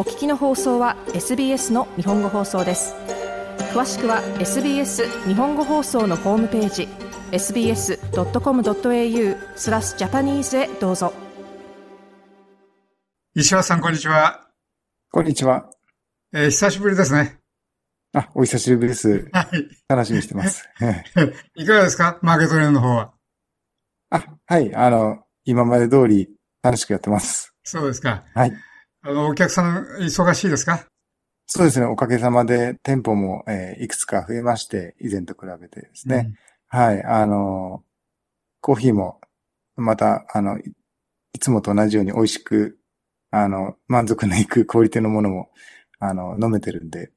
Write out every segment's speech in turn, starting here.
お聞きの放送は SBS の日本語放送です詳しくは SBS 日本語放送のホームページ sbs.com.au スラスジャパニーズへどうぞ石橋さんこんにちはこんにちは。えー、久しぶりですねあ、お久しぶりです。はい楽しみにしてます。いかがですか？マーケットレーンの方はあ、はい。あの、今まで通り楽しくやってます。そうですかはい。あのお客さん忙しいですか？そうですね。おかげさまで店舗も、えーいくつか増えまして、以前と比べてですね。はい。あの、コーヒーも、また、あの、いいつもと同じように美味しく、あの、満足のいくクオリティのものも、あの、飲めてるんで、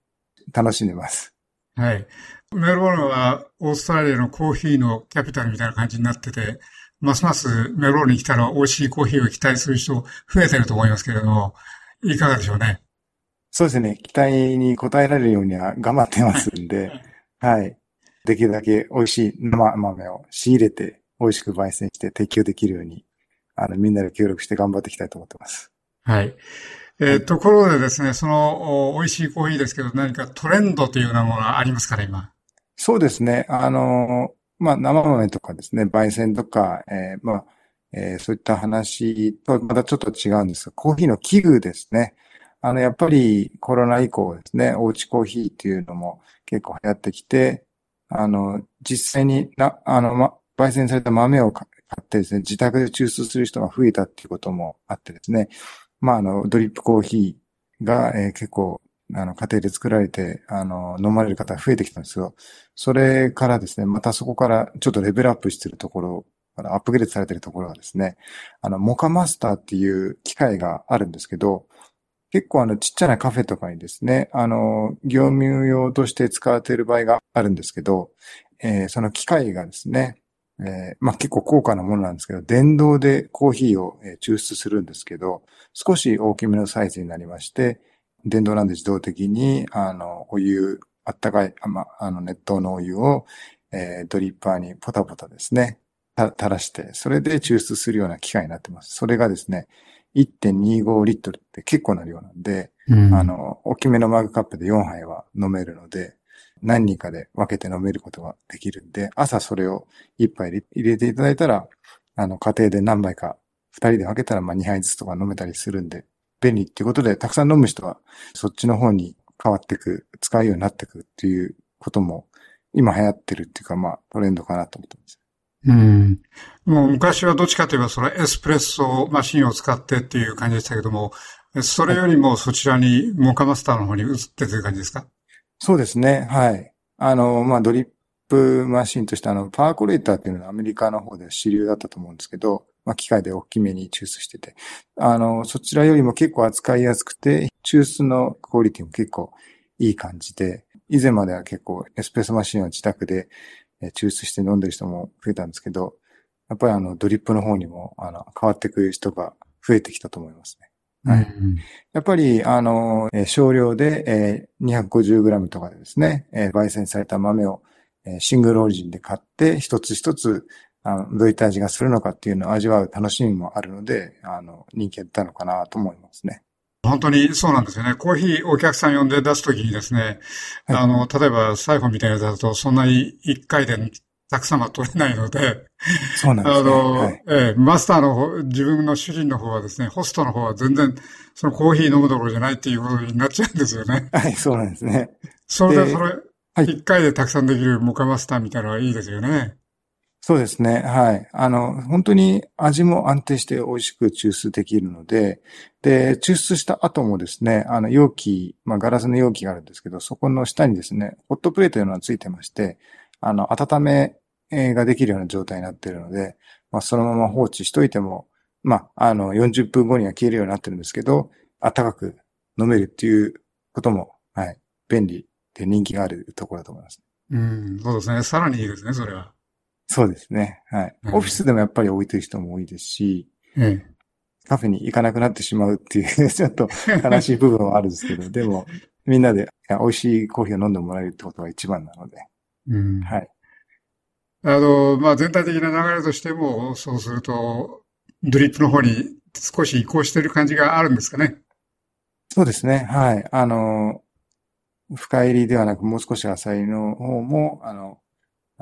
楽しんでます。うんはいメルボルンはオーストラリアのコーヒーのキャピタルみたいな感じになってて、ますますメルボルンに来たら美味しいコーヒーを期待する人増えてると思いますけれども、いかがでしょうね。そうですね。期待に応えられるようには頑張ってますんで、はい。できるだけ美味しい生豆を仕入れて、美味しく焙煎して提供できるように、あの、みんなで協力して頑張っていきたいと思ってます。はい。えーところでですね、そのお美味しいコーヒーですけど、何かトレンドというようなものがありますから、今。そうですね。あの、まあ、生豆とかですね、焙煎とか、えーまあ、えーそういった話とはまたちょっと違うんですが、コーヒーの器具ですね。あの、やっぱりコロナ以降ですね、おうちコーヒーっていうのも結構流行ってきて、あの、実際にな、あの、ま、焙煎された豆を買ってですね、自宅で抽出する人が増えたっていうこともあってですね、まあ、あの、ドリップコーヒーが、えー結構、あの、家庭で作られて、あの、飲まれる方が増えてきたんですよ。それからですね、またそこからちょっとレベルアップしてるところ、あのアップグレードされてるところがですね、あの、モカマスターっていう機械があるんですけど、結構あの、ちっちゃなカフェとかにですね、あの、業務用として使われている場合があるんですけど、えーその機械がですね、えーまあ、結構高価なものなんですけど、電動でコーヒーを抽出するんですけど、少し大きめのサイズになりまして、電動なんで自動的に、あの、お湯、あったかい、あま、あの、熱湯のお湯を、えードリッパーにポタポタですね、垂らして、それで抽出するような機械になってます。それがですね、1.25リットルって結構な量なんで、うんあの、大きめのマグカップで4杯は飲めるので、何人かで分けて飲めることができるんで、朝それを1杯入れていただいたら、あの、家庭で何杯か、2人で分けたらまあ2杯ずつとか飲めたりするんで、便利っていうことで、たくさん飲む人は、そっちの方に変わっていく、使うようになっていくっていうことも、今流行ってるっていうか、まあ、トレンドかなと思ってます。うん。もう昔はどっちかといえばそのエスプレッソマシンを使ってっていう感じでしたけども、それよりもそちらにモカマスターの方に移ってという感じですか？そうですね。はい。あの、まあ、ドリップマシンとして、あの、パーコレーターっていうのはアメリカの方で主流だったと思うんですけど、まあ、機械で大きめに抽出してて、あの、そちらよりも結構扱いやすくて、抽出のクオリティも結構いい感じで、以前までは結構エスプレッソマシンを自宅で抽出して飲んでる人も増えたんですけど、やっぱりあの、ドリップの方にも、あの、変わっていく人が増えてきたと思いますね。はいうんやっぱり、あの、えー少量で、えー 250g とかでですね、えー焙煎された豆を、えーシングルオリジンで買って、一つ一つ、あのどういった味がするのかっていうのを味わう楽しみもあるので、あの、人気が出たのかなと思いますね。本当にそうなんですよね。コーヒーお客さん呼んで出すときにですね、はいあの、例えばサイフォンみたいなやつだとそんなに一回でたくさんは取れないので、そうなんですね。あの、はい。ええ、マスターの方、自分の主人の方はですね、ホストの方は全然、そのコーヒー飲むどころじゃないっていうことになっちゃうんですよね。はい、そうなんですね。それで、でそれ、はい一回でたくさんできるモカマスターみたいなのはいいですよね。そうですね。はい。あの、本当に味も安定して美味しく抽出できるので、で、抽出した後もですね、あの、容器、まあ、ガラスの容器があるんですけど、そこの下にですね、ホットプレートというのがついてまして、あの、温めができるような状態になっているので、まあ、そのまま放置しといても、まあ、あの、40分後には消えるようになってるんですけど、暖かく飲めるっていうことも、はい、便利で人気があるところだと思います。うん、そうですね。さらにいいですね、それは。そうですね。はい。うんオフィスでもやっぱり置いてる人も多いですし、えカフェに行かなくなってしまうっていう、ちょっと悲しい部分はあるんですけど、でも、みんなで美味しいコーヒーを飲んでもらえるってことが一番なので、え。うん。はい。あの、まあ、全体的な流れとしても、そうすると、ドリップの方に少し移行してる感じがあるんですかね。そうですね。はい。あの、深入りではなく、もう少し浅いの方も、あの、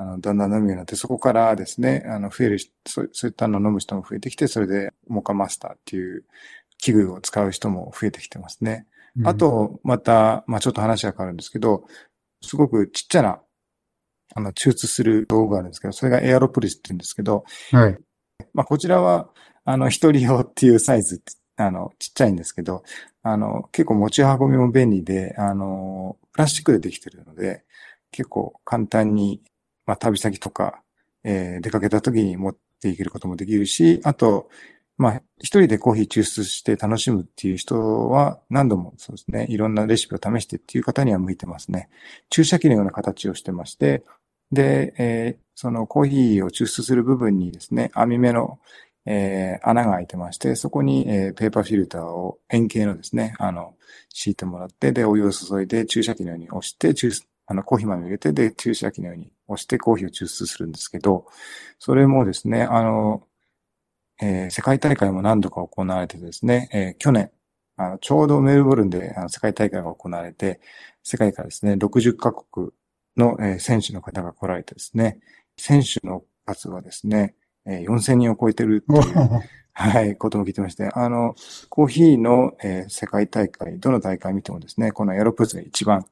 あの、だんだん飲むようになって、そこからですね、あの、増えるそう、そういったのを飲む人も増えてきて、それで、モカマスターっていう器具を使う人も増えてきてますね。うん、あと、また、まあちょっと話が変わるんですけど、すごくちっちゃな、あの、抽出する道具があるんですけど、それがエアロプリスって言うんですけど、はい。まあこちらは、あの、一人用っていうサイズ、あの、ちっちゃいんですけど、あの、結構持ち運びも便利で、あの、プラスチックでできてるので、結構簡単に、まあ、旅先とか、えー、出かけた時に持っていけることもできるし、あと、まあ、一人でコーヒー抽出して楽しむっていう人は何度もそうですね、いろんなレシピを試してっていう方には向いてますね。注射器のような形をしてまして、で、えー、そのコーヒーを抽出する部分にですね、網目の、えー、穴が開いてまして、そこに、えー、ペーパーフィルターを円形のですね、あの、敷いてもらって、で、お湯を注いで注射器のように押して、あの、コーヒー豆を入れて、で、注射器のように押してコーヒーを抽出するんですけど、それもですね、あの、えー、世界大会も何度か行われてですね、えー、去年、あの、ちょうどメルボルンであの世界大会が行われて、世界からですね、60カ国の、えー、選手の方が来られてですね、選手の数はですね、えー、4000人を超えてるっていう、はい、ことも聞いてまして、あの、コーヒーの、えー、世界大会、どの大会見てもですね、このエアロプースが一番、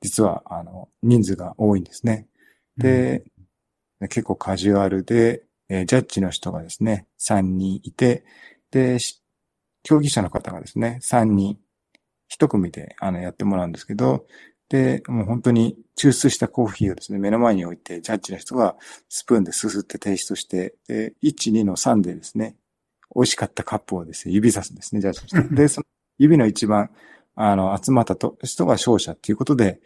実は、あの、人数が多いんですね。で、うん、結構カジュアルで、えー、ジャッジの人がですね、3人いて、で、競技者の方がですね、3人、一組で、あの、やってもらうんですけど、で、もう本当に抽出したコーヒーをですね、目の前に置いて、ジャッジの人がスプーンですすってテイストして、で、1、2の3でですね、美味しかったカップをですね、指さすんですね、ジャッジの人。で、その指の一番、あの、集まったと人が勝者っていうことで、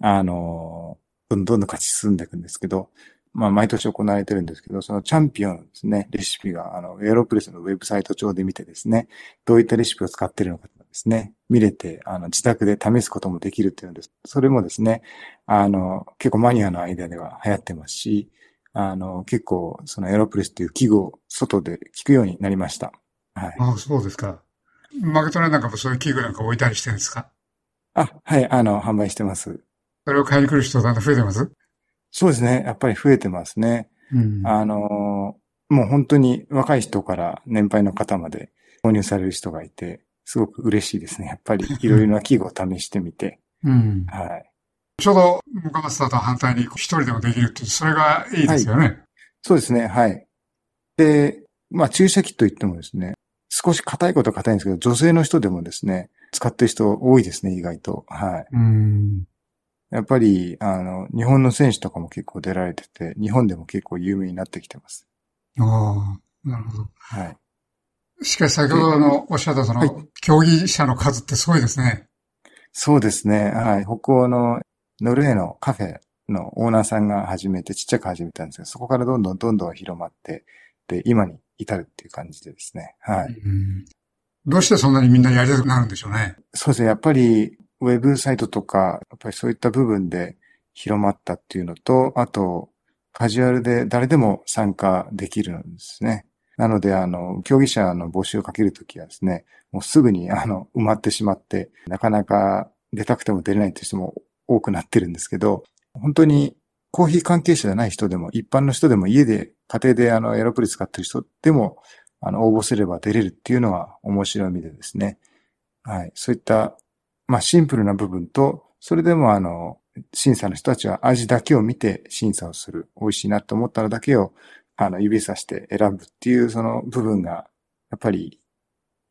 あの、どんどん勝ち進んでいくんですけど、まあ、毎年行われてるんですけど、そのチャンピオンですね、レシピが、あの、エアロプレスのウェブサイト上で見てですね、どういったレシピを使ってるのかですね、見れて、あの、自宅で試すこともできるっていうんです。それもですね、あの、結構マニアの間では流行ってますし、あの、結構、そのエアロプレスっていう器具を外で聞くようになりました。はい。ああ、そうですか。マーケットなんかもそういう器具なんか置いたりしてるんですか？あ、はい、あの、販売してます。それを買いに来る人だんだん増えてます？そうですね。やっぱり増えてますね。うん、あの、もう本当に若い人から年配の方まで購入される人がいて、すごく嬉しいですね。やっぱり いろいろな器具を試してみて。うん。はい。ちょうど、ムカマスターと反対に一人でもできるっていう、それがいいですよね。はい、そうですね。はい。で、まあ注射器といってもですね、少し硬いことは硬いんですけど、女性の人でもですね、使ってる人多いですね、意外と。はい。うん。やっぱり、あの、日本の選手とかも結構出られてて、日本でも結構有名になってきてます。ああ、なるほど。はい。しかし先ほどのおっしゃったその、競技者の数ってすごいですね。そうですね。はい。北欧のノルウェーのカフェのオーナーさんが始めて、ちっちゃく始めたんですけど、そこからどんどんどんどん広まって、で、今に至るっていう感じでですね。はい。どうしてそんなにみんなやりたくなるんでしょうね。そうですね。やっぱり、ウェブサイトとか、やっぱりそういった部分で広まったっていうのと、あと、カジュアルで誰でも参加できるんですね。なので、あの、競技者の募集をかけるときはですね、もうすぐに、あの、埋まってしまって、なかなか出たくても出れないという人も多くなってるんですけど、本当にコーヒー関係者じゃない人でも、一般の人でも家で、家庭であの、エロプリ使ってる人でも、あの、応募すれば出れるっていうのは面白い意味でですね。はい。そういった、まあ、シンプルな部分と、それでもあの、審査の人たちは味だけを見て審査をする。美味しいなと思ったらだけをあの、指さして選ぶっていうその部分が、やっぱり、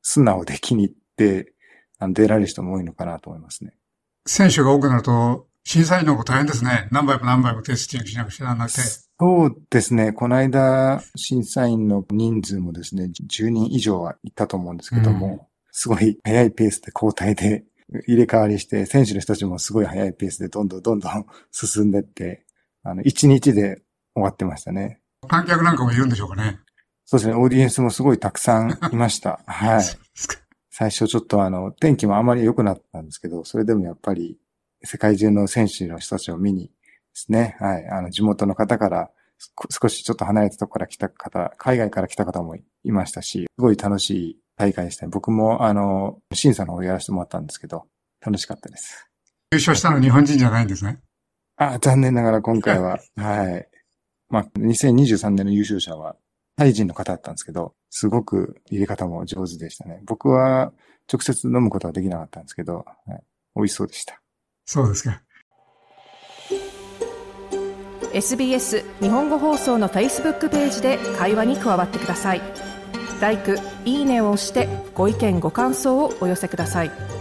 素直で気に入って、あの出られる人も多いのかなと思いますね。選手が多くなると、審査員の方大変ですね。何倍も何倍もテスティングしなくちゃならなくて。そうですね。この間、審査員の人数もですね、10人以上はいたと思うんですけども、うん、すごい早いペースで交代で 入れ替わりして、選手の人たちもすごい早いペースでどんどんどんどん 進んでって、あの、1日で終わってましたね。観客なんかもいるんでしょうかね。そうですね。オーディエンスもすごいたくさんいました。はい。最初ちょっとあの、天気もあまり良くなったんですけど、それでもやっぱり世界中の選手の人たちを見にですね、はい。あの、地元の方から少しちょっと離れたところから来た方、海外から来た方もいましたし、すごい楽しい大会でしたね。僕も、あの、審査の方やらせてもらったんですけど、楽しかったです。優勝したの日本人じゃないんですね。あ、残念ながら今回は、はい。まあ、2023年の優勝者は、タイ人の方だったんですけど、すごく入れ方も上手でしたね。僕は直接飲むことはできなかったんですけど、はい、美味しそうでした。そうですか。SBS 日本語放送の Facebook ページで会話に加わってください。「ライク」「いいね」を押してご意見ご感想をお寄せください。